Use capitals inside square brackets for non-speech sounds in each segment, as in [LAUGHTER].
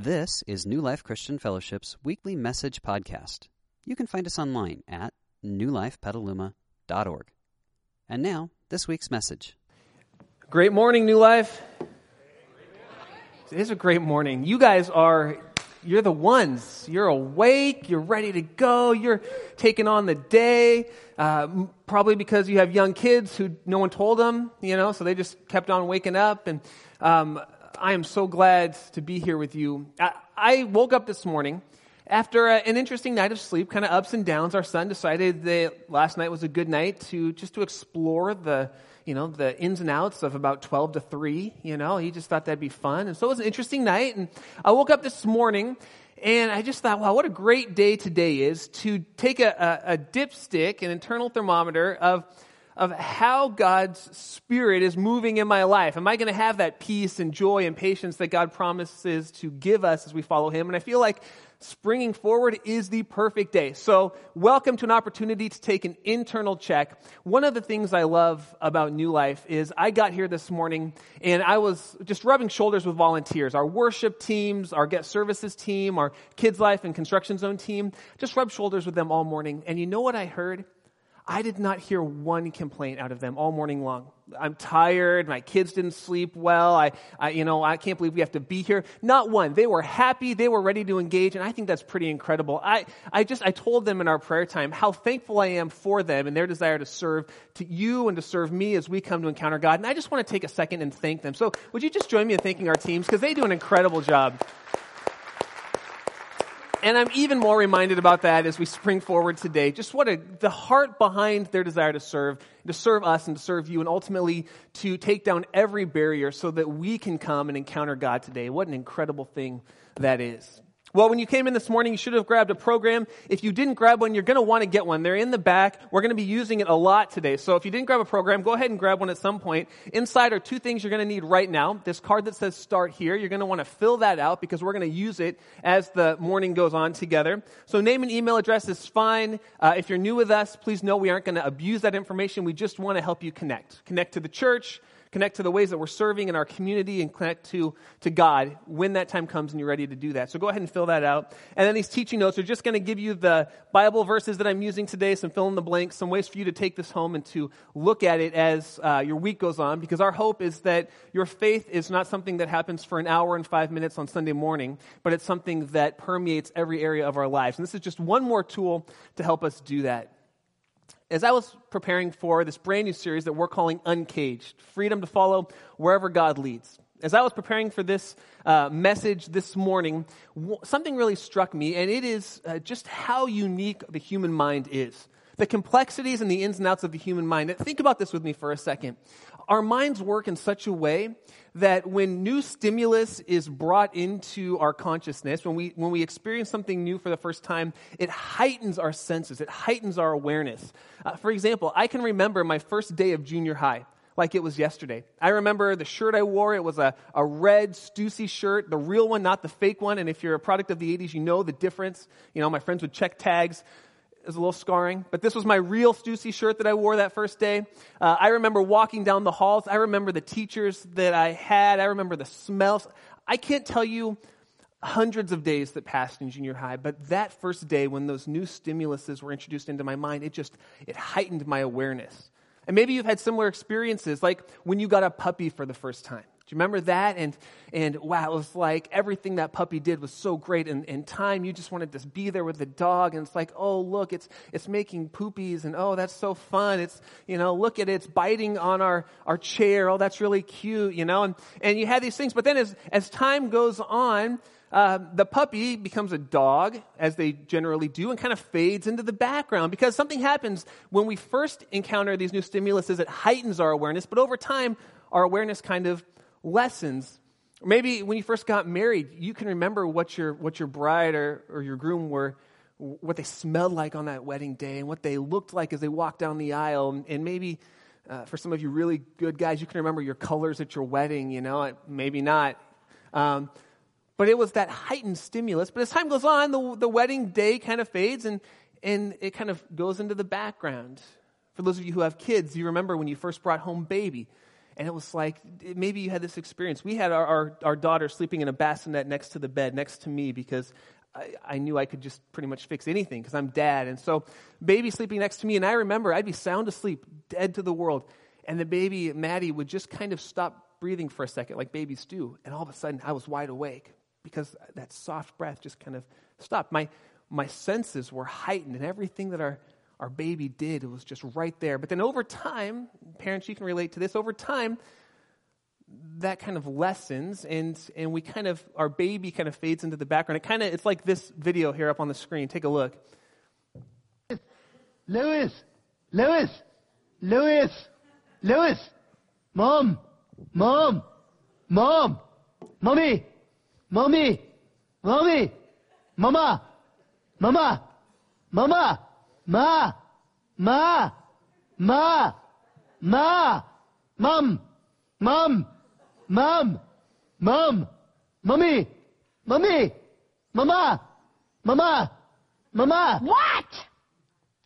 This is New Life Christian Fellowship's weekly message podcast. You can find us online at newlifepetaluma.org. And now, this week's message. Great morning, New Life. It is a great morning. You guys are, you're the ones. You're awake. You're ready to go. You're taking on the day. Uh, probably because you have young kids who no one told them, you know, so they just kept on waking up. And um, I am so glad to be here with you. I, I woke up this morning after a, an interesting night of sleep, kind of ups and downs. Our son decided that last night was a good night to just to explore the you know the ins and outs of about 12 to 3 you know he just thought that'd be fun and so it was an interesting night and i woke up this morning and I just thought, wow, what a great day today is to take a, a, a dipstick, an internal thermometer of of how God's Spirit is moving in my life. Am I going to have that peace and joy and patience that God promises to give us as we follow Him? And I feel like springing forward is the perfect day. So, welcome to an opportunity to take an internal check. One of the things I love about New Life is I got here this morning and I was just rubbing shoulders with volunteers, our worship teams, our get services team, our kids life and construction zone team. Just rubbed shoulders with them all morning. And you know what I heard? I did not hear one complaint out of them all morning long. I'm tired. My kids didn't sleep well. I, I, you know, I can't believe we have to be here. Not one. They were happy. They were ready to engage. And I think that's pretty incredible. I, I just, I told them in our prayer time how thankful I am for them and their desire to serve to you and to serve me as we come to encounter God. And I just want to take a second and thank them. So would you just join me in thanking our teams? Because they do an incredible job. And I'm even more reminded about that as we spring forward today. Just what a, the heart behind their desire to serve, to serve us and to serve you, and ultimately to take down every barrier so that we can come and encounter God today. What an incredible thing that is. Well, when you came in this morning, you should have grabbed a program. If you didn't grab one, you're going to want to get one. They're in the back. We're going to be using it a lot today. So if you didn't grab a program, go ahead and grab one at some point. Inside are two things you're going to need right now. This card that says start here, you're going to want to fill that out because we're going to use it as the morning goes on together. So name and email address is fine. Uh, if you're new with us, please know we aren't going to abuse that information. We just want to help you connect. Connect to the church, connect to the ways that we're serving in our community and connect to, to God when that time comes and you're ready to do that. So go ahead and fill that out. And then these teaching notes are just going to give you the Bible verses that I'm using today, some fill in the blanks, some ways for you to take this home and to look at it as uh, your week goes on because our hope is that your faith is not something that happens for an hour and five minutes on Sunday morning, but it's something that permeates every area of our lives. And this is just one more tool to help us do that as I was preparing for this brand new series that we're calling Uncaged Freedom to Follow Wherever God Leads, as I was preparing for this uh, message this morning, w- something really struck me, and it is uh, just how unique the human mind is. The complexities and the ins and outs of the human mind. Think about this with me for a second. Our minds work in such a way that when new stimulus is brought into our consciousness, when we, when we experience something new for the first time, it heightens our senses, it heightens our awareness. Uh, for example, I can remember my first day of junior high like it was yesterday. I remember the shirt I wore. It was a, a red Stussy shirt, the real one, not the fake one. And if you're a product of the 80s, you know the difference. You know, my friends would check tags was a little scarring, but this was my real Stussy shirt that I wore that first day. Uh, I remember walking down the halls. I remember the teachers that I had. I remember the smells. I can't tell you hundreds of days that passed in junior high, but that first day when those new stimuluses were introduced into my mind, it just, it heightened my awareness. And maybe you've had similar experiences, like when you got a puppy for the first time. Do you remember that? And, and wow, it was like everything that puppy did was so great. And in time, you just wanted to be there with the dog. And it's like, oh, look, it's, it's making poopies. And oh, that's so fun. It's, you know, look at it. It's biting on our, our chair. Oh, that's really cute, you know? And, and you had these things. But then as, as time goes on, uh, the puppy becomes a dog, as they generally do, and kind of fades into the background because something happens when we first encounter these new stimuluses. It heightens our awareness, but over time, our awareness kind of lessens. Maybe when you first got married, you can remember what your, what your bride or, or your groom were, what they smelled like on that wedding day and what they looked like as they walked down the aisle. And, maybe uh, for some of you really good guys, you can remember your colors at your wedding, you know, maybe not. Um, but it was that heightened stimulus. But as time goes on, the, the wedding day kind of fades and, and it kind of goes into the background. For those of you who have kids, you remember when you first brought home baby And it was like, maybe you had this experience. We had our, our, our daughter sleeping in a bassinet next to the bed, next to me, because I, I knew I could just pretty much fix anything because I'm dad. And so, baby sleeping next to me, and I remember I'd be sound asleep, dead to the world. And the baby, Maddie, would just kind of stop breathing for a second, like babies do. And all of a sudden, I was wide awake because that soft breath just kind of stopped. My, my senses were heightened, and everything that our, our baby did. It was just right there. But then over time, parents, you can relate to this, over time, that kind of lessens and and we kind of our baby kind of fades into the background. It kind of it's like this video here up on the screen. Take a look. Lewis! Lewis! Lewis! Lewis! Mom! Mom! Mom! Mommy! Mommy! Mommy! Mama! Mama! Mama Ma Ma Ma Ma Mom Mom Mom Mom Mommy Mommy Mama Mama Mama What?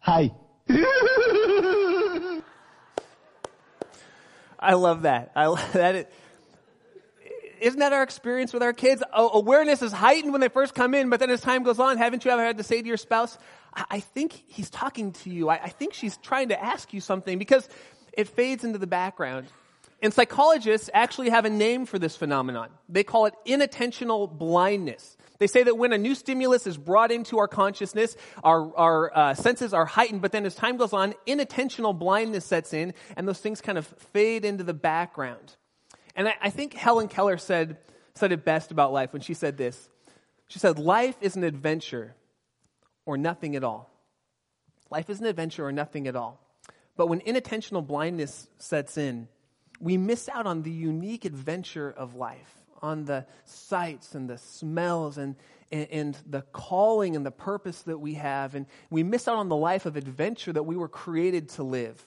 Hi. i love that i [LAUGHS] that is, isn't that our experience with our kids awareness is heightened when they first come in but then as time goes on haven't you ever had to say to your spouse i, I think he's talking to you I, I think she's trying to ask you something because it fades into the background and psychologists actually have a name for this phenomenon. They call it inattentional blindness. They say that when a new stimulus is brought into our consciousness, our, our uh, senses are heightened, but then as time goes on, inattentional blindness sets in, and those things kind of fade into the background. And I, I think Helen Keller said, said it best about life when she said this. She said, Life is an adventure or nothing at all. Life is an adventure or nothing at all. But when inattentional blindness sets in, we miss out on the unique adventure of life, on the sights and the smells and, and, and, the calling and the purpose that we have. And we miss out on the life of adventure that we were created to live.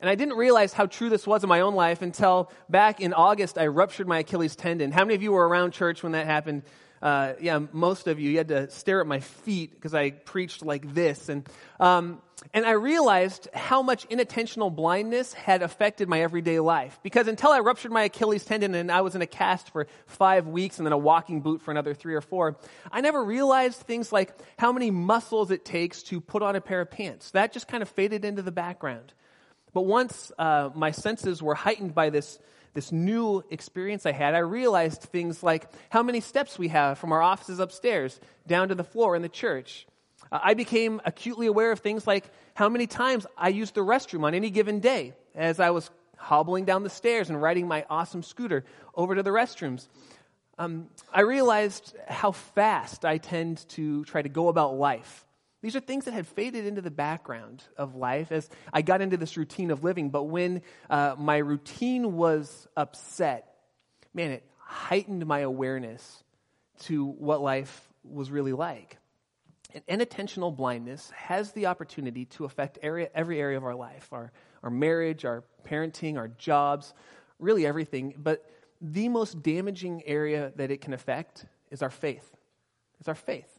And I didn't realize how true this was in my own life until back in August, I ruptured my Achilles tendon. How many of you were around church when that happened? Uh, yeah, most of you, you had to stare at my feet because I preached like this. And, um, and I realized how much inattentional blindness had affected my everyday life. Because until I ruptured my Achilles tendon and I was in a cast for five weeks and then a walking boot for another three or four, I never realized things like how many muscles it takes to put on a pair of pants. That just kind of faded into the background. But once uh, my senses were heightened by this this new experience I had, I realized things like how many steps we have from our offices upstairs down to the floor in the church. Uh, I became acutely aware of things like how many times I used the restroom on any given day as I was hobbling down the stairs and riding my awesome scooter over to the restrooms. Um, I realized how fast I tend to try to go about life these are things that had faded into the background of life as I got into this routine of living. But when uh, my routine was upset, man, it heightened my awareness to what life was really like. And inattentional blindness has the opportunity to affect area, every area of our life our, our marriage, our parenting, our jobs, really everything. But the most damaging area that it can affect is our faith. It's our faith.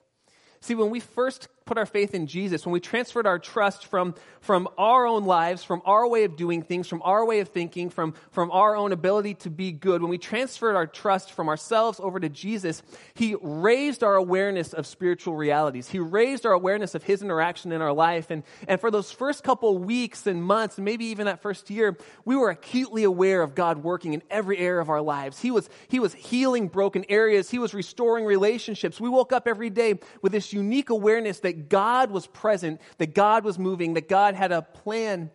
See, when we first put our faith in Jesus, when we transferred our trust from, from our own lives, from our way of doing things, from our way of thinking, from, from our own ability to be good, when we transferred our trust from ourselves over to Jesus, He raised our awareness of spiritual realities. He raised our awareness of His interaction in our life. And, and for those first couple weeks and months, maybe even that first year, we were acutely aware of God working in every area of our lives. He was, he was healing broken areas. He was restoring relationships. We woke up every day with this unique awareness that God was present, that God was moving, that God had a plan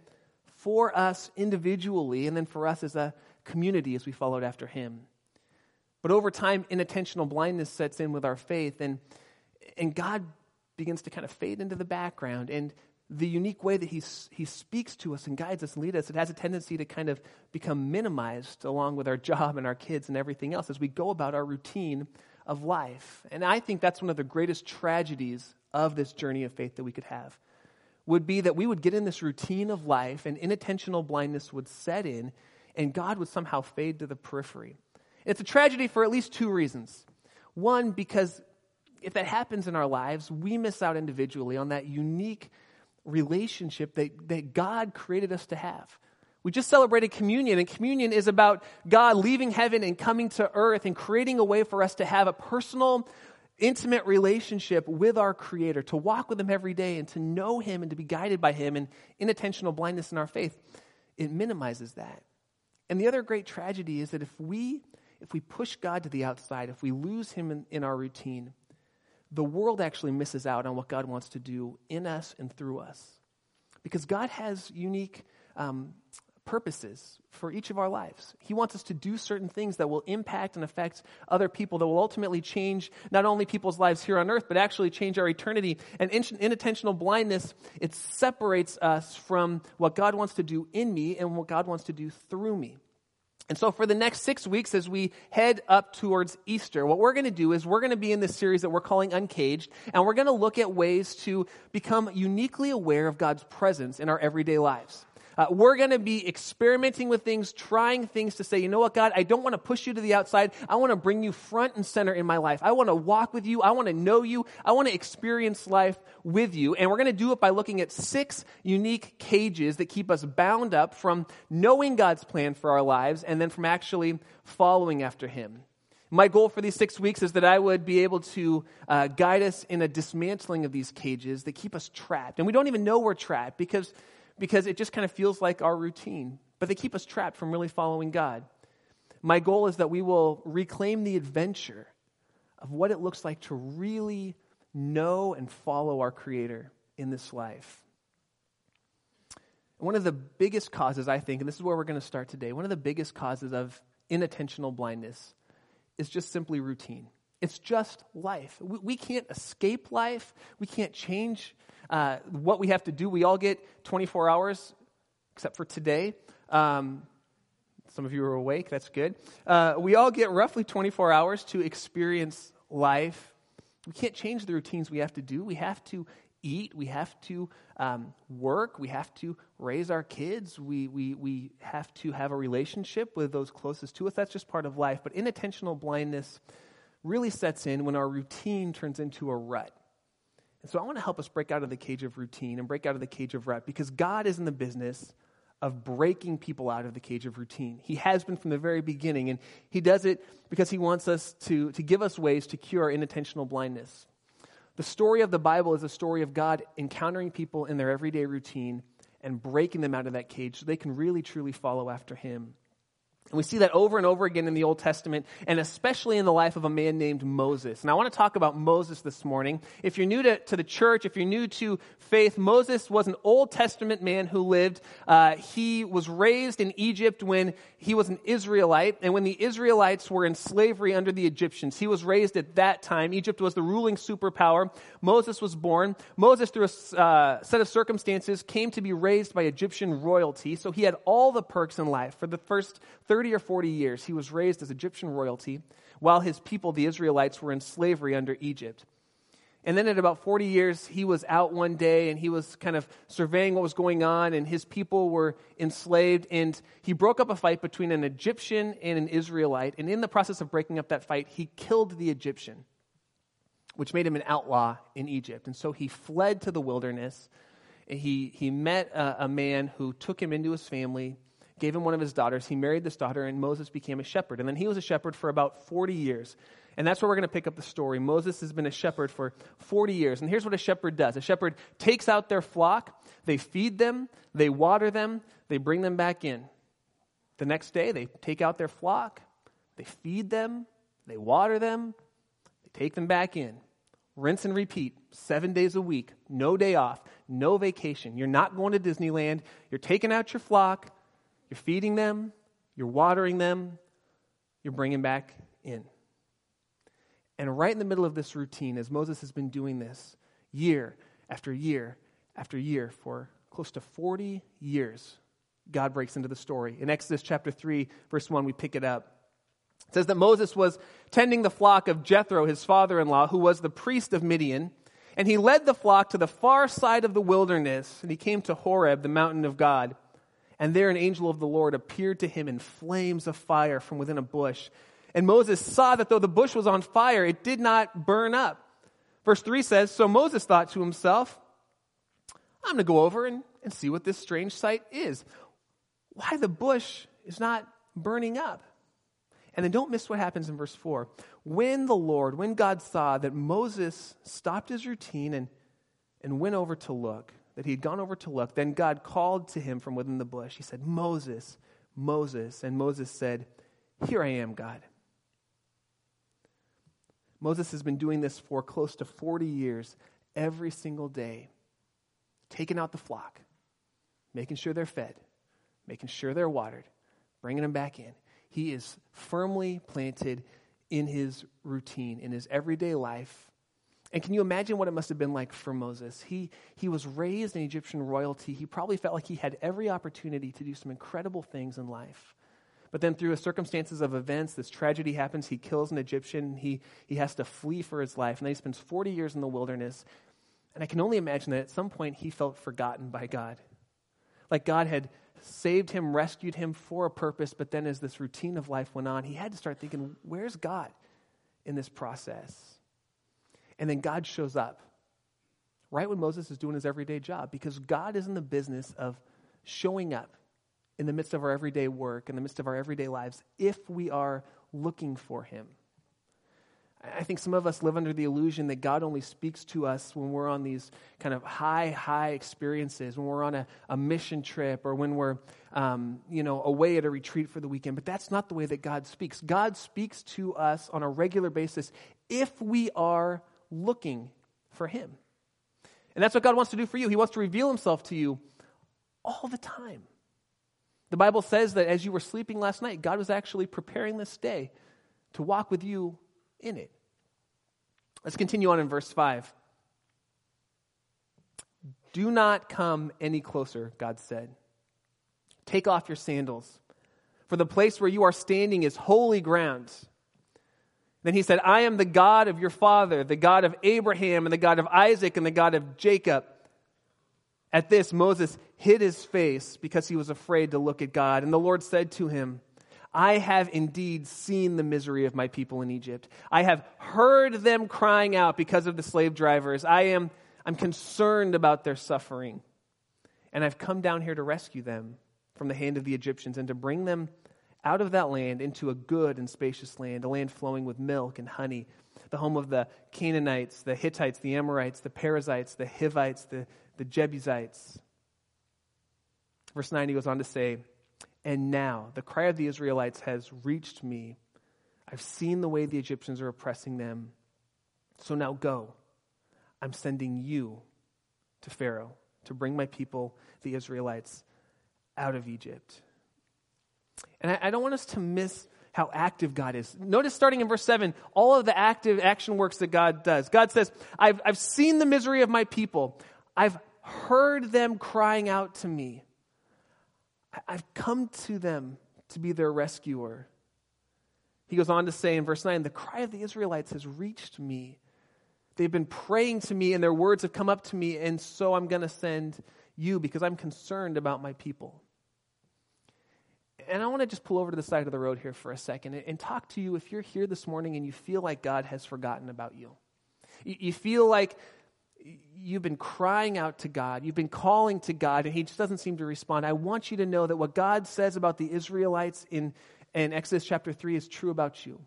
for us individually and then for us as a community as we followed after Him. But over time, inattentional blindness sets in with our faith, and, and God begins to kind of fade into the background. And the unique way that he, he speaks to us and guides us and leads us, it has a tendency to kind of become minimized along with our job and our kids and everything else as we go about our routine of life. And I think that's one of the greatest tragedies of this journey of faith that we could have would be that we would get in this routine of life and inattentional blindness would set in and God would somehow fade to the periphery. It's a tragedy for at least two reasons. One, because if that happens in our lives, we miss out individually on that unique relationship that, that God created us to have. We just celebrated communion, and communion is about God leaving heaven and coming to earth and creating a way for us to have a personal, intimate relationship with our Creator, to walk with Him every day and to know Him and to be guided by Him and inattentional blindness in our faith. It minimizes that. And the other great tragedy is that if we if we push God to the outside, if we lose Him in, in our routine, the world actually misses out on what God wants to do in us and through us. Because God has unique um, purposes for each of our lives. He wants us to do certain things that will impact and affect other people, that will ultimately change not only people's lives here on earth, but actually change our eternity. And inattentional blindness, it separates us from what God wants to do in me and what God wants to do through me. And so, for the next six weeks, as we head up towards Easter, what we're going to do is we're going to be in this series that we're calling Uncaged, and we're going to look at ways to become uniquely aware of God's presence in our everyday lives. Uh, we're going to be experimenting with things, trying things to say, you know what, God, I don't want to push you to the outside. I want to bring you front and center in my life. I want to walk with you. I want to know you. I want to experience life with you. And we're going to do it by looking at six unique cages that keep us bound up from knowing God's plan for our lives and then from actually following after Him. My goal for these six weeks is that I would be able to uh, guide us in a dismantling of these cages that keep us trapped. And we don't even know we're trapped because because it just kind of feels like our routine. But they keep us trapped from really following God. My goal is that we will reclaim the adventure of what it looks like to really know and follow our Creator in this life. One of the biggest causes, I think, and this is where we're going to start today, one of the biggest causes of inattentional blindness is just simply routine. It's just life. We, we can't escape life. We can't change uh, what we have to do. We all get 24 hours, except for today. Um, some of you are awake. That's good. Uh, we all get roughly 24 hours to experience life. We can't change the routines we have to do. We have to eat. We have to um, work. We have to raise our kids. We, we, we have to have a relationship with those closest to us. That's just part of life. But inattentional blindness really sets in when our routine turns into a rut. And so I want to help us break out of the cage of routine and break out of the cage of rut because God is in the business of breaking people out of the cage of routine. He has been from the very beginning, and He does it because He wants us to, to give us ways to cure our inattentional blindness. The story of the Bible is a story of God encountering people in their everyday routine and breaking them out of that cage so they can really truly follow after Him. And we see that over and over again in the Old Testament, and especially in the life of a man named Moses. And I want to talk about Moses this morning. If you're new to, to the church, if you're new to faith, Moses was an Old Testament man who lived. Uh, he was raised in Egypt when he was an Israelite, and when the Israelites were in slavery under the Egyptians. He was raised at that time. Egypt was the ruling superpower. Moses was born. Moses, through a uh, set of circumstances, came to be raised by Egyptian royalty, so he had all the perks in life for the first 30 or 40 years, he was raised as Egyptian royalty while his people, the Israelites, were in slavery under Egypt. And then at about 40 years, he was out one day and he was kind of surveying what was going on, and his people were enslaved. And he broke up a fight between an Egyptian and an Israelite. And in the process of breaking up that fight, he killed the Egyptian, which made him an outlaw in Egypt. And so he fled to the wilderness. He, he met a, a man who took him into his family gave him one of his daughters. He married this daughter, and Moses became a shepherd. And then he was a shepherd for about 40 years. And that's where we're going to pick up the story. Moses has been a shepherd for 40 years. And here's what a shepherd does a shepherd takes out their flock, they feed them, they water them, they bring them back in. The next day, they take out their flock, they feed them, they water them, they take them back in. Rinse and repeat, seven days a week, no day off, no vacation. You're not going to Disneyland. You're taking out your flock, you're feeding them, you're watering them, you're bringing back in. And right in the middle of this routine, as Moses has been doing this year after year after year for close to 40 years, God breaks into the story. In Exodus chapter 3, verse 1, we pick it up. It says that Moses was tending the flock of Jethro, his father in law, who was the priest of Midian. And he led the flock to the far side of the wilderness, and he came to Horeb, the mountain of God. And there an angel of the Lord appeared to him in flames of fire from within a bush. And Moses saw that though the bush was on fire, it did not burn up. Verse 3 says So Moses thought to himself, I'm going to go over and, and see what this strange sight is. why the bush is not burning up. And then don't miss what happens in verse 4. When the Lord, when God saw that Moses stopped his routine and, and went over to look, that he had gone over to look, then God called to him from within the bush. He said, Moses, Moses. And Moses said, Here I am, God. Moses has been doing this for close to 40 years, every single day, taking out the flock, making sure they're fed, making sure they're watered, bringing them back in. He is firmly planted in his routine, in his everyday life. And can you imagine what it must have been like for Moses? He, he was raised in Egyptian royalty. He probably felt like he had every opportunity to do some incredible things in life. But then, through the circumstances of events, this tragedy happens. He kills an Egyptian. He, he has to flee for his life. And then he spends 40 years in the wilderness. And I can only imagine that at some point he felt forgotten by God. Like God had saved him, rescued him for a purpose, but then as this routine of life went on, he had to start thinking, where's God in this process? And then God shows up right when Moses is doing his everyday job because God is in the business of showing up in the midst of our everyday work, in the midst of our everyday lives, if we are looking for him. I think some of us live under the illusion that God only speaks to us when we're on these kind of high, high experiences, when we're on a, a mission trip or when we're, um, you know, away at a retreat for the weekend. But that's not the way that God speaks. God speaks to us on a regular basis if we are looking for Him. And that's what God wants to do for you. He wants to reveal Himself to you all the time. The Bible says that as you were sleeping last night, God was actually preparing this day to walk with you in it. Let's continue on in verse 5. Do not come any closer, God said. Take off your sandals, for the place where you are standing is holy ground. Then he said, I am the God of your father, the God of Abraham, and the God of Isaac, and the God of Jacob. At this, Moses hid his face because he was afraid to look at God. And the Lord said to him, I have indeed seen the misery of my people in Egypt. I have heard them crying out because of the slave drivers. I am I'm concerned about their suffering. And I've come down here to rescue them from the hand of the Egyptians and to bring them out of that land into a good and spacious land, a land flowing with milk and honey, the home of the Canaanites, the Hittites, the Amorites, the Perizzites, the Hivites, the, the Jebusites. Verse 9, he goes on to say, and now the cry of the Israelites has reached me. I've seen the way the Egyptians are oppressing them. So now go. I'm sending you to Pharaoh to bring my people, the Israelites, out of Egypt. And I, I, don't want us to miss how active God is. Notice starting in verse 7, all of the active action works that God does. God says, I've, I've seen the misery of my people, I've heard them crying out to me. I've come to them to be their rescuer. He goes on to say in verse 9, the cry of the Israelites has reached me. They've been praying to me, and their words have come up to me, and so I'm going to send you because I'm concerned about my people. And I want to just pull over to the side of the road here for a second and, talk to you if you're here this morning and you feel like God has forgotten about you. You feel like you've been crying out to God, you've been calling to God, and He just doesn't seem to respond. I want you to know that what God says about the Israelites in, in Exodus chapter 3 is true about you.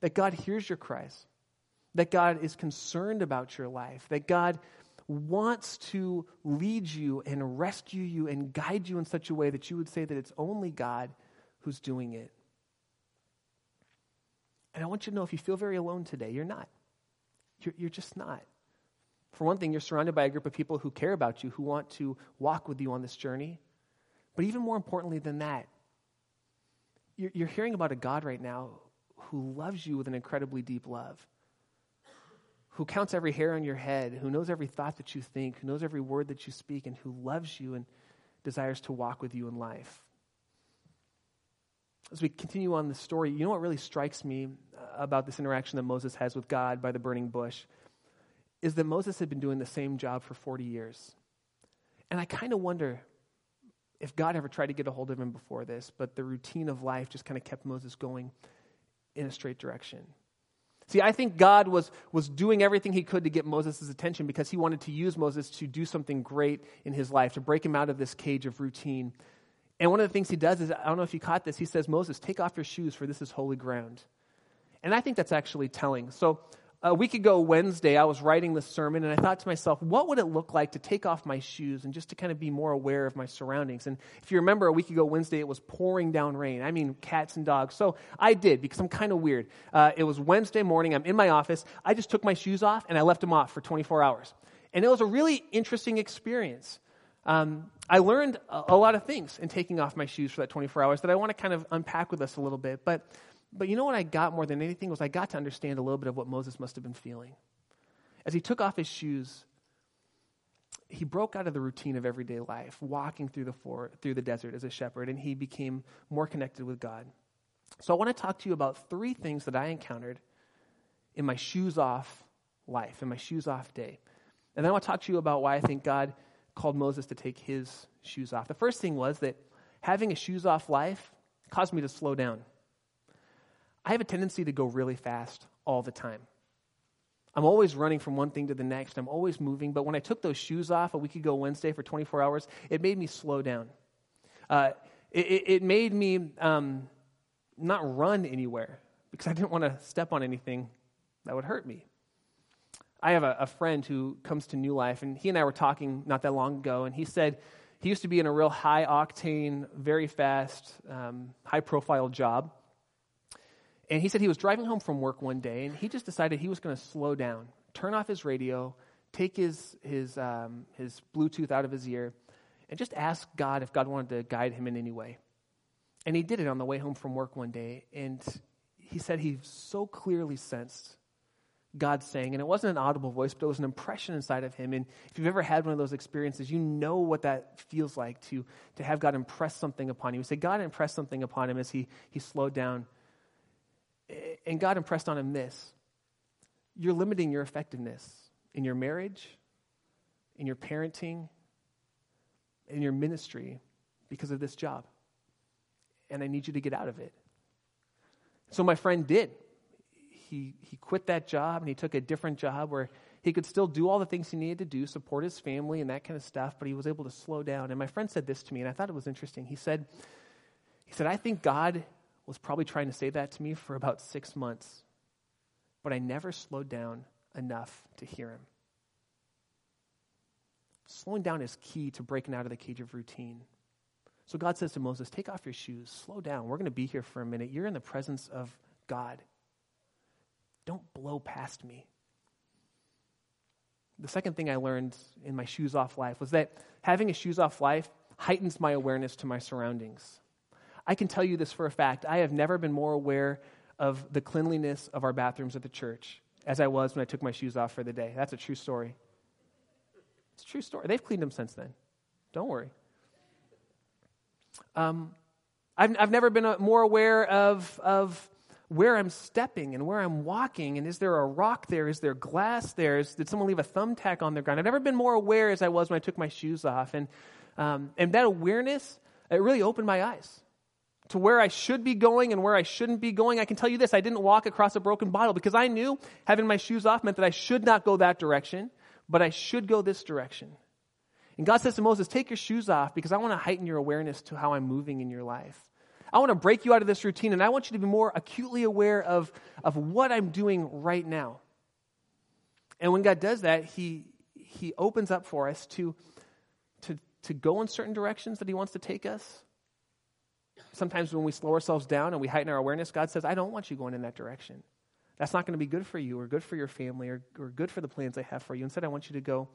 That God hears your cries, that God is concerned about your life, that God wants to lead you and rescue you and guide you in such a way that you would say that it's only God who's doing it. And I want you to know if you feel very alone today, you're not. You're, you're just not. For one thing, you're surrounded by a group of people who care about you, who want to walk with you on this journey. But even more importantly than that, you're, you're hearing about a God right now who loves you with an incredibly deep love, who counts every hair on your head, who knows every thought that you think, who knows every word that you speak, and who loves you and desires to walk with you in life. As we continue on the story, you know what really strikes me uh, about this interaction that Moses has with God by the burning bush? is that Moses had been doing the same job for 40 years. And I kind of wonder if God ever tried to get a hold of him before this, but the routine of life just kind of kept Moses going in a straight direction. See, I think God was, was doing everything he could to get Moses' attention because he wanted to use Moses to do something great in his life, to break him out of this cage of routine. And one of the things he does is, I don't know if you caught this, he says, Moses, take off your shoes, for this is holy ground. And I think that's actually telling. So a week ago, Wednesday, I was writing this sermon, and I thought to myself, what would it look like to take off my shoes and just to kind of be more aware of my surroundings? And if you remember, a week ago, Wednesday, it was pouring down rain. I mean, cats and dogs. So I did because I'm kind of weird. Uh, it was Wednesday morning. I'm in my office. I just took my shoes off and I left them off for 24 hours. And it was a really interesting experience. Um, I learned a, a lot of things in taking off my shoes for that 24 hours that I want to kind of unpack with us a little bit. But but you know what I got more than anything was I got to understand a little bit of what Moses must have been feeling. As he took off his shoes, he broke out of the routine of everyday life, walking through the for, through the desert as a shepherd, and he became more connected with God. So I want to talk to you about three things that I encountered in my shoes off life, in my shoes off day. And then I want to talk to you about why I think God called Moses to take his shoes off. The first thing was that having a shoes off life caused me to slow down. I have a tendency to go really fast all the time. I'm always running from one thing to the next. I'm always moving. But when I took those shoes off a week ago Wednesday for 24 hours, it made me slow down. Uh, it, it, made me um, not run anywhere because I didn't want to step on anything that would hurt me. I have a, a friend who comes to New Life, and he and I were talking not that long ago, and he said he used to be in a real high octane, very fast, um, high profile job. And he said he was driving home from work one day and he just decided he was going to slow down, turn off his radio, take his, his, um, his Bluetooth out of his ear, and just ask God if God wanted to guide him in any way. And he did it on the way home from work one day. And he said he so clearly sensed God saying, and it wasn't an audible voice, but it was an impression inside of him. And if you've ever had one of those experiences, you know what that feels like to, to have God impress something upon you. He said God impressed something upon him as he, he slowed down and God impressed on him this you're limiting your effectiveness in your marriage, in your parenting, in your ministry because of this job. And I need you to get out of it. So my friend did. He, he quit that job and he took a different job where he could still do all the things he needed to do, support his family and that kind of stuff, but he was able to slow down. And my friend said this to me, and I thought it was interesting. He said, he said, I think God was probably trying to say that to me for about six months, but I never slowed down enough to hear him. Slowing down is key to breaking out of the cage of routine. So God says to Moses, Take off your shoes, slow down. We're going to be here for a minute. You're in the presence of God. Don't blow past me. The second thing I learned in my shoes off life was that having a shoes off life heightens my awareness to my surroundings. I can tell you this for a fact. I have never been more aware of the cleanliness of our bathrooms at the church as I was when I took my shoes off for the day. That's a true story. It's a true story. They've cleaned them since then. Don't worry. Um, I've, I've never been uh, more aware of, of where I'm stepping and where I'm walking. And is there a rock there? Is there glass there? Is, did someone leave a thumbtack on the ground? I've never been more aware as I was when I took my shoes off. And, um, and that awareness, it really opened my eyes to where I should be going and where I shouldn't be going. I can tell you this I didn't walk across a broken bottle because I knew having my shoes off meant that I should not go that direction, but I should go this direction. And God says to Moses, Take your shoes off because I want to heighten your awareness to how I'm moving in your life. I want to break you out of this routine and I want you to be more acutely aware of, of what I'm doing right now. And when God does that, He, he opens up for us to, to, to go in certain directions that He wants to take us sometimes when we slow ourselves down and we heighten our awareness, God says, I don't want you going in that direction. That's not going to be good for you or good for your family or, or good for the plans I have for you. Instead, I want you to go,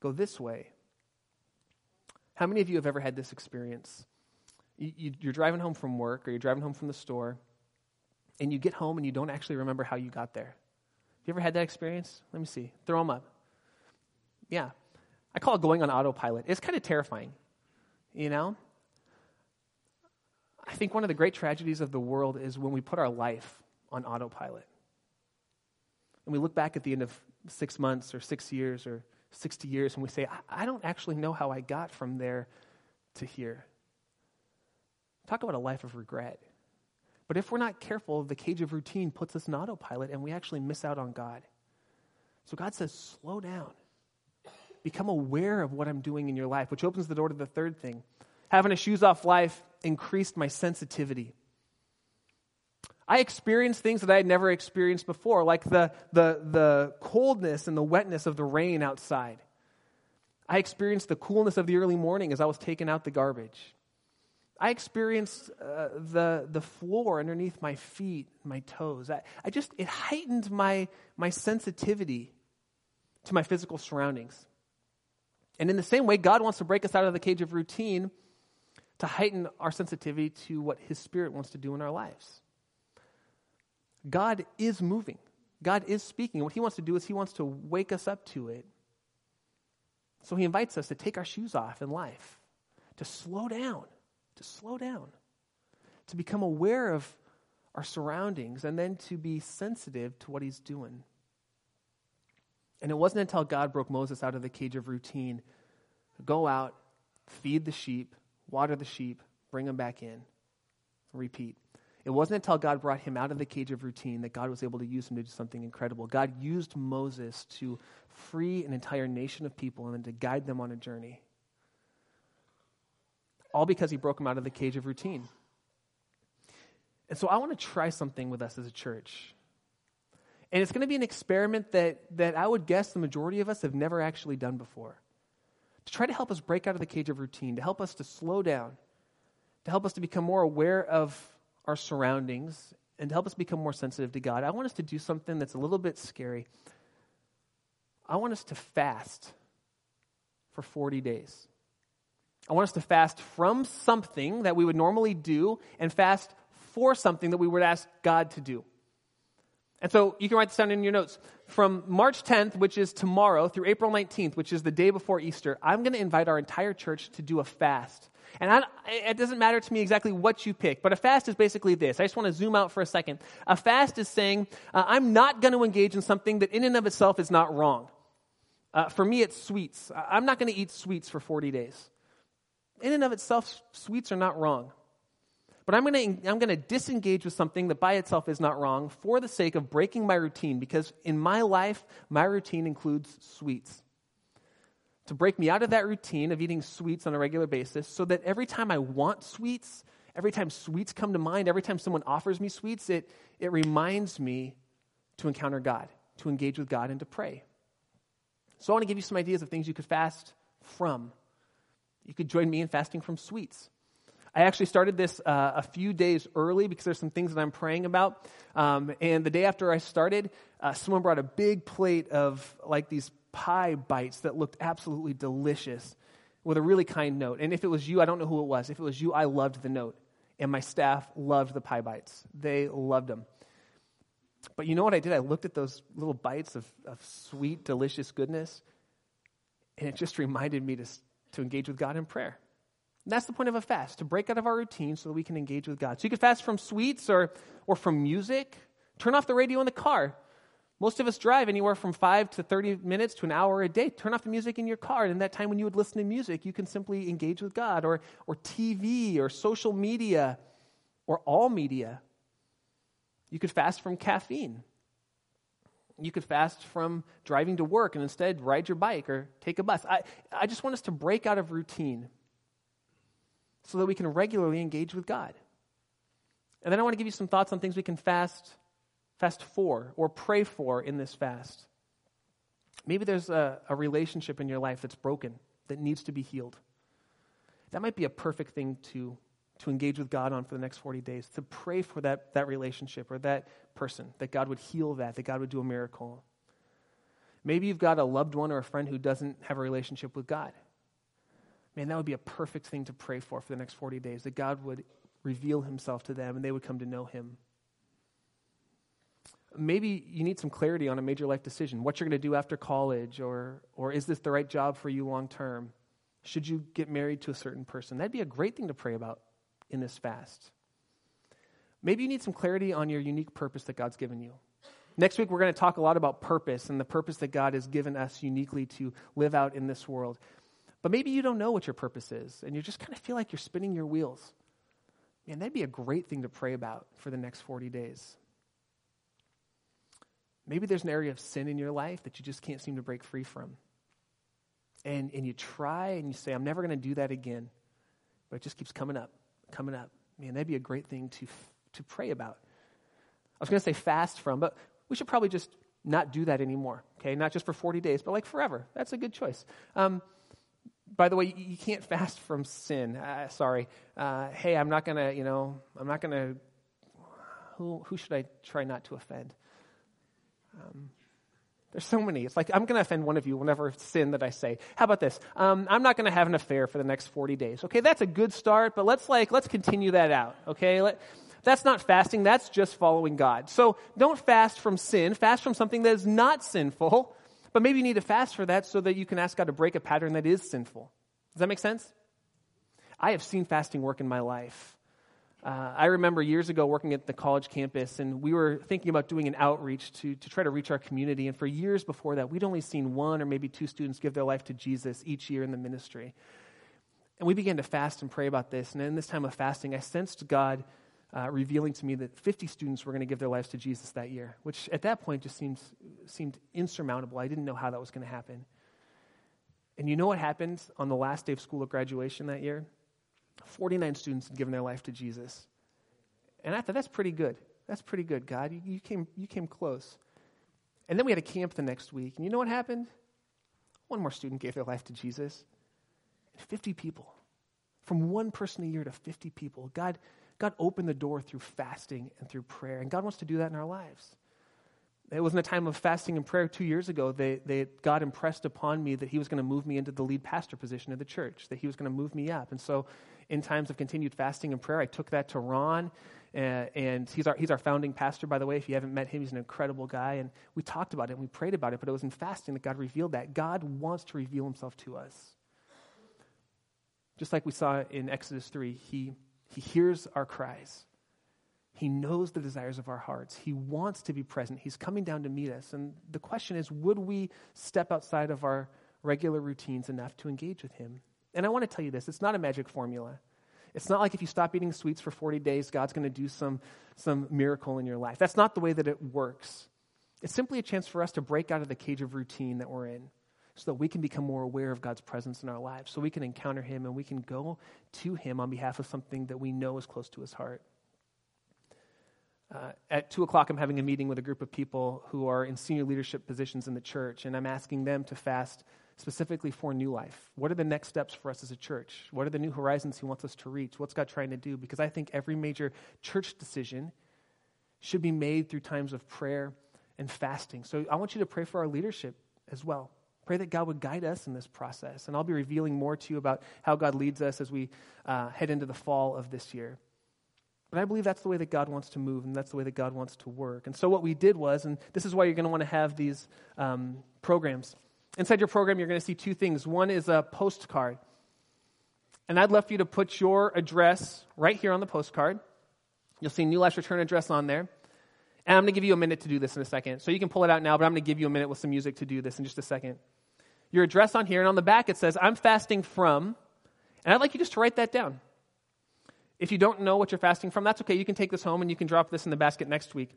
go this way. How many of you have ever had this experience? You, you, you're driving home from work or you're driving home from the store, and you get home and you don't actually remember how you got there. Have you ever had that experience? Let me see. Throw them up. Yeah. I call it going on autopilot. It's kind of terrifying, you know? I think one of the great tragedies of the world is when we put our life on autopilot. And we look back at the end of six months or six years or 60 years and we say, I, don't actually know how I got from there to here. Talk about a life of regret. But if we're not careful, the cage of routine puts us in autopilot and we actually miss out on God. So God says, slow down. Become aware of what I'm doing in your life, which opens the door to the third thing having a shoes off life increased my sensitivity. I experienced things that I had never experienced before, like the, the, the coldness and the wetness of the rain outside. I experienced the coolness of the early morning as I was taking out the garbage. I experienced uh, the, the floor underneath my feet, my toes. I, I just, it heightened my, my sensitivity to my physical surroundings. And in the same way, God wants to break us out of the cage of routine to heighten our sensitivity to what His Spirit wants to do in our lives. God is moving, God is speaking. What He wants to do is He wants to wake us up to it. So He invites us to take our shoes off in life, to slow down, to slow down, to become aware of our surroundings, and then to be sensitive to what He's doing. And it wasn't until God broke Moses out of the cage of routine go out, feed the sheep, water the sheep, bring them back in, repeat. It wasn't until God brought him out of the cage of routine that God was able to use him to do something incredible. God used Moses to free an entire nation of people and then to guide them on a journey. All because he broke them out of the cage of routine. And so I want to try something with us as a church. And it's going to be an experiment that, that I would guess the majority of us have never actually done before. To try to help us break out of the cage of routine, to help us to slow down, to help us to become more aware of our surroundings, and to help us become more sensitive to God. I want us to do something that's a little bit scary. I want us to fast for 40 days. I want us to fast from something that we would normally do and fast for something that we would ask God to do. And so you can write this down in your notes. From March 10th, which is tomorrow, through April 19th, which is the day before Easter, I'm going to invite our entire church to do a fast. And I, it doesn't matter to me exactly what you pick, but a fast is basically this. I just want to zoom out for a second. A fast is saying, uh, I'm not going to engage in something that in and of itself is not wrong. Uh, for me, it's sweets. I'm not going to eat sweets for 40 days. In and of itself, sweets are not wrong. But I'm going to I'm going to disengage with something that by itself is not wrong for the sake of breaking my routine because in my life my routine includes sweets. To break me out of that routine of eating sweets on a regular basis so that every time I want sweets, every time sweets come to mind, every time someone offers me sweets, it it reminds me to encounter God, to engage with God and to pray. So I want to give you some ideas of things you could fast from. You could join me in fasting from sweets. I actually started this uh, a few days early because there's some things that I'm praying about. Um, and the day after I started, uh, someone brought a big plate of like these pie bites that looked absolutely delicious with a really kind note. And if it was you, I don't know who it was. If it was you, I loved the note. And my staff loved the pie bites. They loved them. But you know what I did? I looked at those little bites of, of sweet, delicious goodness, and it just reminded me to, to engage with God in prayer. And that's the point of a fast, to break out of our routine so that we can engage with God. So you could fast from sweets or, or from music. Turn off the radio in the car. Most of us drive anywhere from five to 30 minutes to an hour a day. Turn off the music in your car. And in that time when you would listen to music, you can simply engage with God or, or TV or social media or all media. You could fast from caffeine. You could fast from driving to work and instead ride your bike or take a bus. I, I just want us to break out of routine so that we can regularly engage with God. And then I want to give you some thoughts on things we can fast fast for or pray for in this fast. Maybe there's a, a relationship in your life that's broken, that needs to be healed. That might be a perfect thing to, to engage with God on for the next 40 days, to pray for that, that relationship or that person, that God would heal that, that God would do a miracle. Maybe you've got a loved one or a friend who doesn't have a relationship with God man, that would be a perfect thing to pray for for the next 40 days, that God would reveal himself to them and they would come to know him. Maybe you need some clarity on a major life decision. What you're going to do after college, or, or is this the right job for you long term? Should you get married to a certain person? That'd be a great thing to pray about in this fast. Maybe you need some clarity on your unique purpose that God's given you. Next week, we're going to talk a lot about purpose and the purpose that God has given us uniquely to live out in this world. But maybe you don't know what your purpose is, and you just kind of feel like you're spinning your wheels. Man, that'd be a great thing to pray about for the next 40 days. Maybe there's an area of sin in your life that you just can't seem to break free from. And, and you try and you say, I'm never going to do that again. but it just keeps coming up, coming up. Man, that'd be a great thing to, to pray about. I was going to say fast from, but we should probably just not do that anymore, okay? Not just for 40 days, but like forever. That's a good choice. Um, by the way, you, can't fast from sin. Uh, sorry. Uh, hey, I'm not going to, you know, I'm not going to, who, who should I try not to offend? Um, there's so many. It's like, I'm going to offend one of you whenever sin that I say. How about this? Um, I'm not going to have an affair for the next 40 days. Okay, that's a good start, but let's like, let's continue that out. Okay, Let, that's not fasting, that's just following God. So don't fast from sin, fast from something that is not sinful, but maybe you need to fast for that so that you can ask God to break a pattern that is sinful. Does that make sense? I have seen fasting work in my life. Uh, I remember years ago working at the college campus, and we were thinking about doing an outreach to, to try to reach our community. And for years before that, we'd only seen one or maybe two students give their life to Jesus each year in the ministry. And we began to fast and pray about this. And in this time of fasting, I sensed God uh, revealing to me that 50 students were going to give their lives to Jesus that year, which at that point just seems, seemed insurmountable. I didn't know how that was going to happen. And you know what happened on the last day of school of graduation that year? 49 students had given their life to Jesus. And I thought, that's pretty good. That's pretty good, God. You, you, came, you came close. And then we had a camp the next week. And you know what happened? One more student gave their life to Jesus. And 50 people. From one person a year to 50 people. God God opened the door through fasting and through prayer. And God wants to do that in our lives. It was in a time of fasting and prayer two years ago that, God impressed upon me that He was going to move me into the lead pastor position of the church, that He was going to move me up. And so, in times of continued fasting and prayer, I took that to Ron, uh, and he's our, he's our founding pastor, by the way. If you haven't met him, he's an incredible guy. And we talked about it and we prayed about it, but it was in fasting that God revealed that. God wants to reveal Himself to us. Just like we saw in Exodus 3, He he hears our cries. He knows the desires of our hearts. He wants to be present. He's coming down to meet us. And the question is would we step outside of our regular routines enough to engage with Him? And I want to tell you this it's not a magic formula. It's not like if you stop eating sweets for 40 days, God's going to do some, some miracle in your life. That's not the way that it works. It's simply a chance for us to break out of the cage of routine that we're in so that we can become more aware of God's presence in our lives, so we can encounter Him and we can go to Him on behalf of something that we know is close to His heart. Uh, at 2 o'clock, I'm having a meeting with a group of people who are in senior leadership positions in the church, and I'm asking them to fast specifically for new life. What are the next steps for us as a church? What are the new horizons He wants us to reach? What's God trying to do? Because I think every major church decision should be made through times of prayer and fasting. So I want you to pray for our leadership as well. Pray that God would guide us in this process. And I'll be revealing more to you about how God leads us as we uh, head into the fall of this year. But I believe that's the way that God wants to move, and that's the way that God wants to work. And so, what we did was, and this is why you're going to want to have these um, programs. Inside your program, you're going to see two things. One is a postcard. And I'd love for you to put your address right here on the postcard. You'll see New Life's return address on there. And I'm going to give you a minute to do this in a second. So you can pull it out now, but I'm going to give you a minute with some music to do this in just a second your address on here, and on the back it says, I'm fasting from, and I'd like you just to write that down. If you don't know what you're fasting from, that's okay. You can take this home and you can drop this in the basket next week.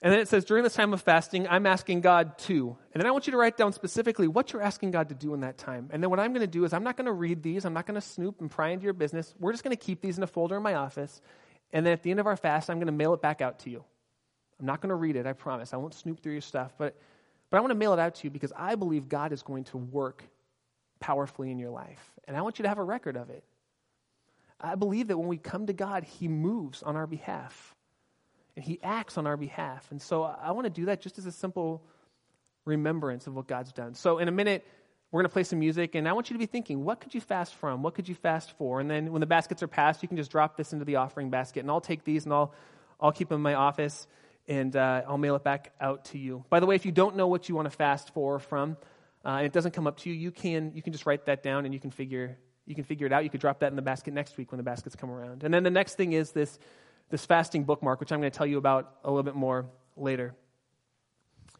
And then it says, during this time of fasting, I'm asking God to. And then I want you to write down specifically what you're asking God to do in that time. And then what I'm going to do is I'm not going to read these. I'm not going to snoop and pry into your business. We're just going to keep these in a folder in my office. And then at the end of our fast, I'm going to mail it back out to you. I'm not going to read it, I promise. I won't snoop through your stuff. But but I want to mail it out to you because I believe God is going to work powerfully in your life. And I want you to have a record of it. I believe that when we come to God, He moves on our behalf and He acts on our behalf. And so I want to do that just as a simple remembrance of what God's done. So in a minute, we're going to play some music, and I want you to be thinking, what could you fast from? What could you fast for? And then when the baskets are passed, you can just drop this into the offering basket, and I'll take these and I'll, I'll keep them in my office and uh, I'll mail it back out to you. By the way, if you don't know what you want to fast for or from, uh, and it doesn't come up to you, you can you can just write that down and you can figure you can figure it out. You could drop that in the basket next week when the baskets come around. And then the next thing is this this fasting bookmark, which I'm going to tell you about a little bit more later.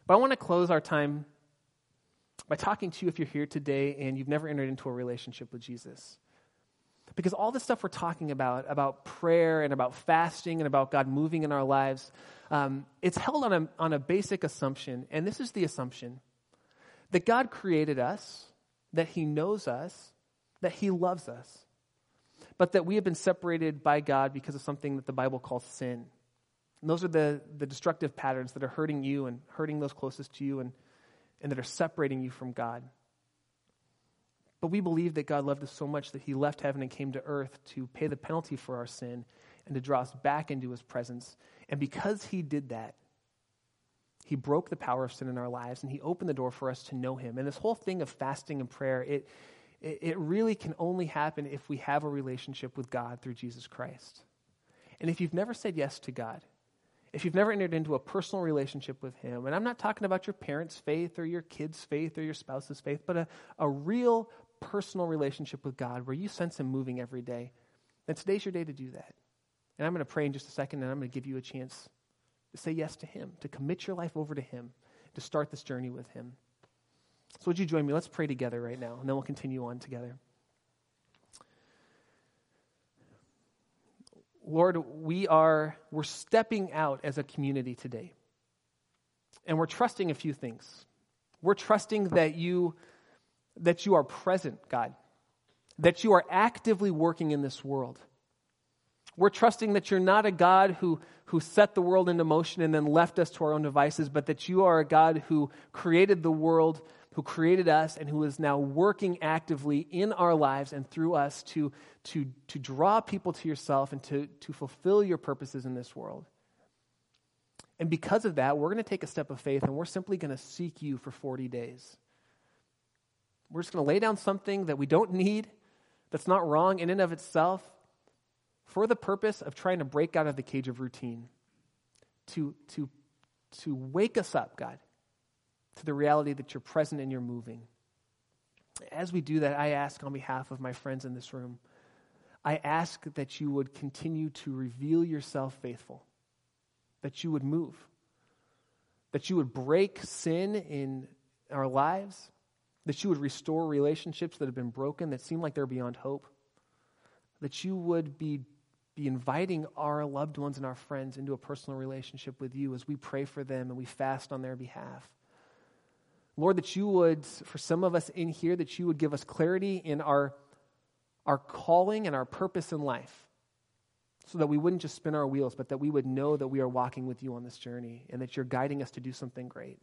But I want to close our time by talking to you if you're here today and you've never entered into a relationship with Jesus. Because all the stuff we're talking about, about prayer and about fasting and about God moving in our lives, um, it's held on a, on a basic assumption. And this is the assumption that God created us, that He knows us, that He loves us. but that we have been separated by God because of something that the Bible calls sin. And those are the, the destructive patterns that are hurting you and hurting those closest to you and, and that are separating you from God. But we believe that God loved us so much that he left heaven and came to earth to pay the penalty for our sin and to draw us back into his presence. And because he did that, he broke the power of sin in our lives and he opened the door for us to know him. And this whole thing of fasting and prayer, it, it really can only happen if we have a relationship with God through Jesus Christ. And if you've never said yes to God, if you've never entered into a personal relationship with Him, and I'm not talking about your parents' faith or your kids' faith or your spouse's faith, but a, a real personal relationship with God where you sense Him moving every day, then today's your day to do that. And I'm going to pray in just a second, and I'm going to give you a chance to say yes to Him, to commit your life over to Him, to start this journey with Him. So, would you join me? Let's pray together right now, and then we'll continue on together. Lord, we are we're stepping out as a community today. And we're trusting a few things. We're trusting that you that you are present, God. That you are actively working in this world. We're trusting that you're not a God who, who set the world into motion and then left us to our own devices, but that you are a God who created the world who created us and who is now working actively in our lives and through us to, to, to draw people to yourself and to, to fulfill your purposes in this world. And because of that, we're going to take a step of faith and we're simply going to seek you for 40 days. We're just going to lay down something that we don't need, that's not wrong in and of itself, for the purpose of trying to break out of the cage of routine, to, to, to wake us up, God, to the reality that you're present and you're moving. As we do that, I ask on behalf of my friends in this room, I ask that you would continue to reveal yourself faithful, that you would move, that you would break sin in our lives, that you would restore relationships that have been broken, that seem like they're beyond hope, that you would be, be inviting our loved ones and our friends into a personal relationship with you as we pray for them and we fast on their behalf. Lord, that you would, for some of us in here, that you would give us clarity in our, our calling and our purpose in life so that we wouldn't just spin our wheels, but that we would know that we are walking with you on this journey and that you're guiding us to do something great.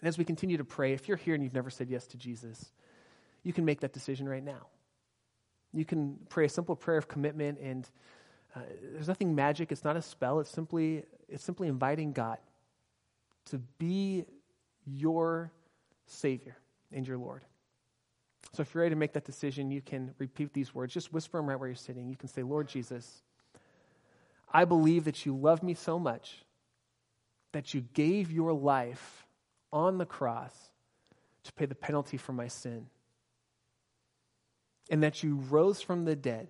And as we continue to pray, if you're here and you've never said yes to Jesus, you can make that decision right now. You can pray a simple prayer of commitment, and uh, there's nothing magic. It's not a spell. It's simply, it's simply inviting God to be your Savior and your Lord. So if you're ready to make that decision, you can repeat these words. Just whisper them right where you're sitting. You can say, Lord Jesus, I believe that you love me so much that you gave your life on the cross to pay the penalty for my sin, and that you rose from the dead.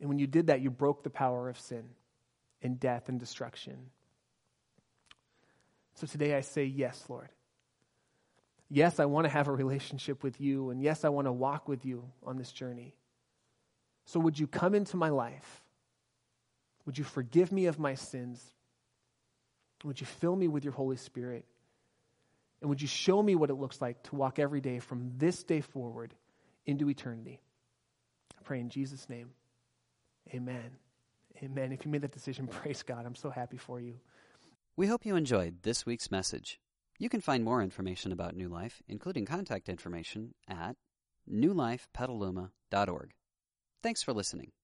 And when you did that, you broke the power of sin and death and destruction. So today I say, Yes, Lord. Yes, I want to have a relationship with you, and yes, I want to walk with you on this journey. So would you come into my life? Would you forgive me of my sins? Would you fill me with your Holy Spirit? And would you show me what it looks like to walk every day from this day forward into eternity? I pray in Jesus' name. Amen. Amen. If you made that decision, [LAUGHS] praise God. I'm so happy for you. We hope you enjoyed this week's message. You can find more information about New Life, including contact information, at newlifepetaluma.org. Thanks for listening.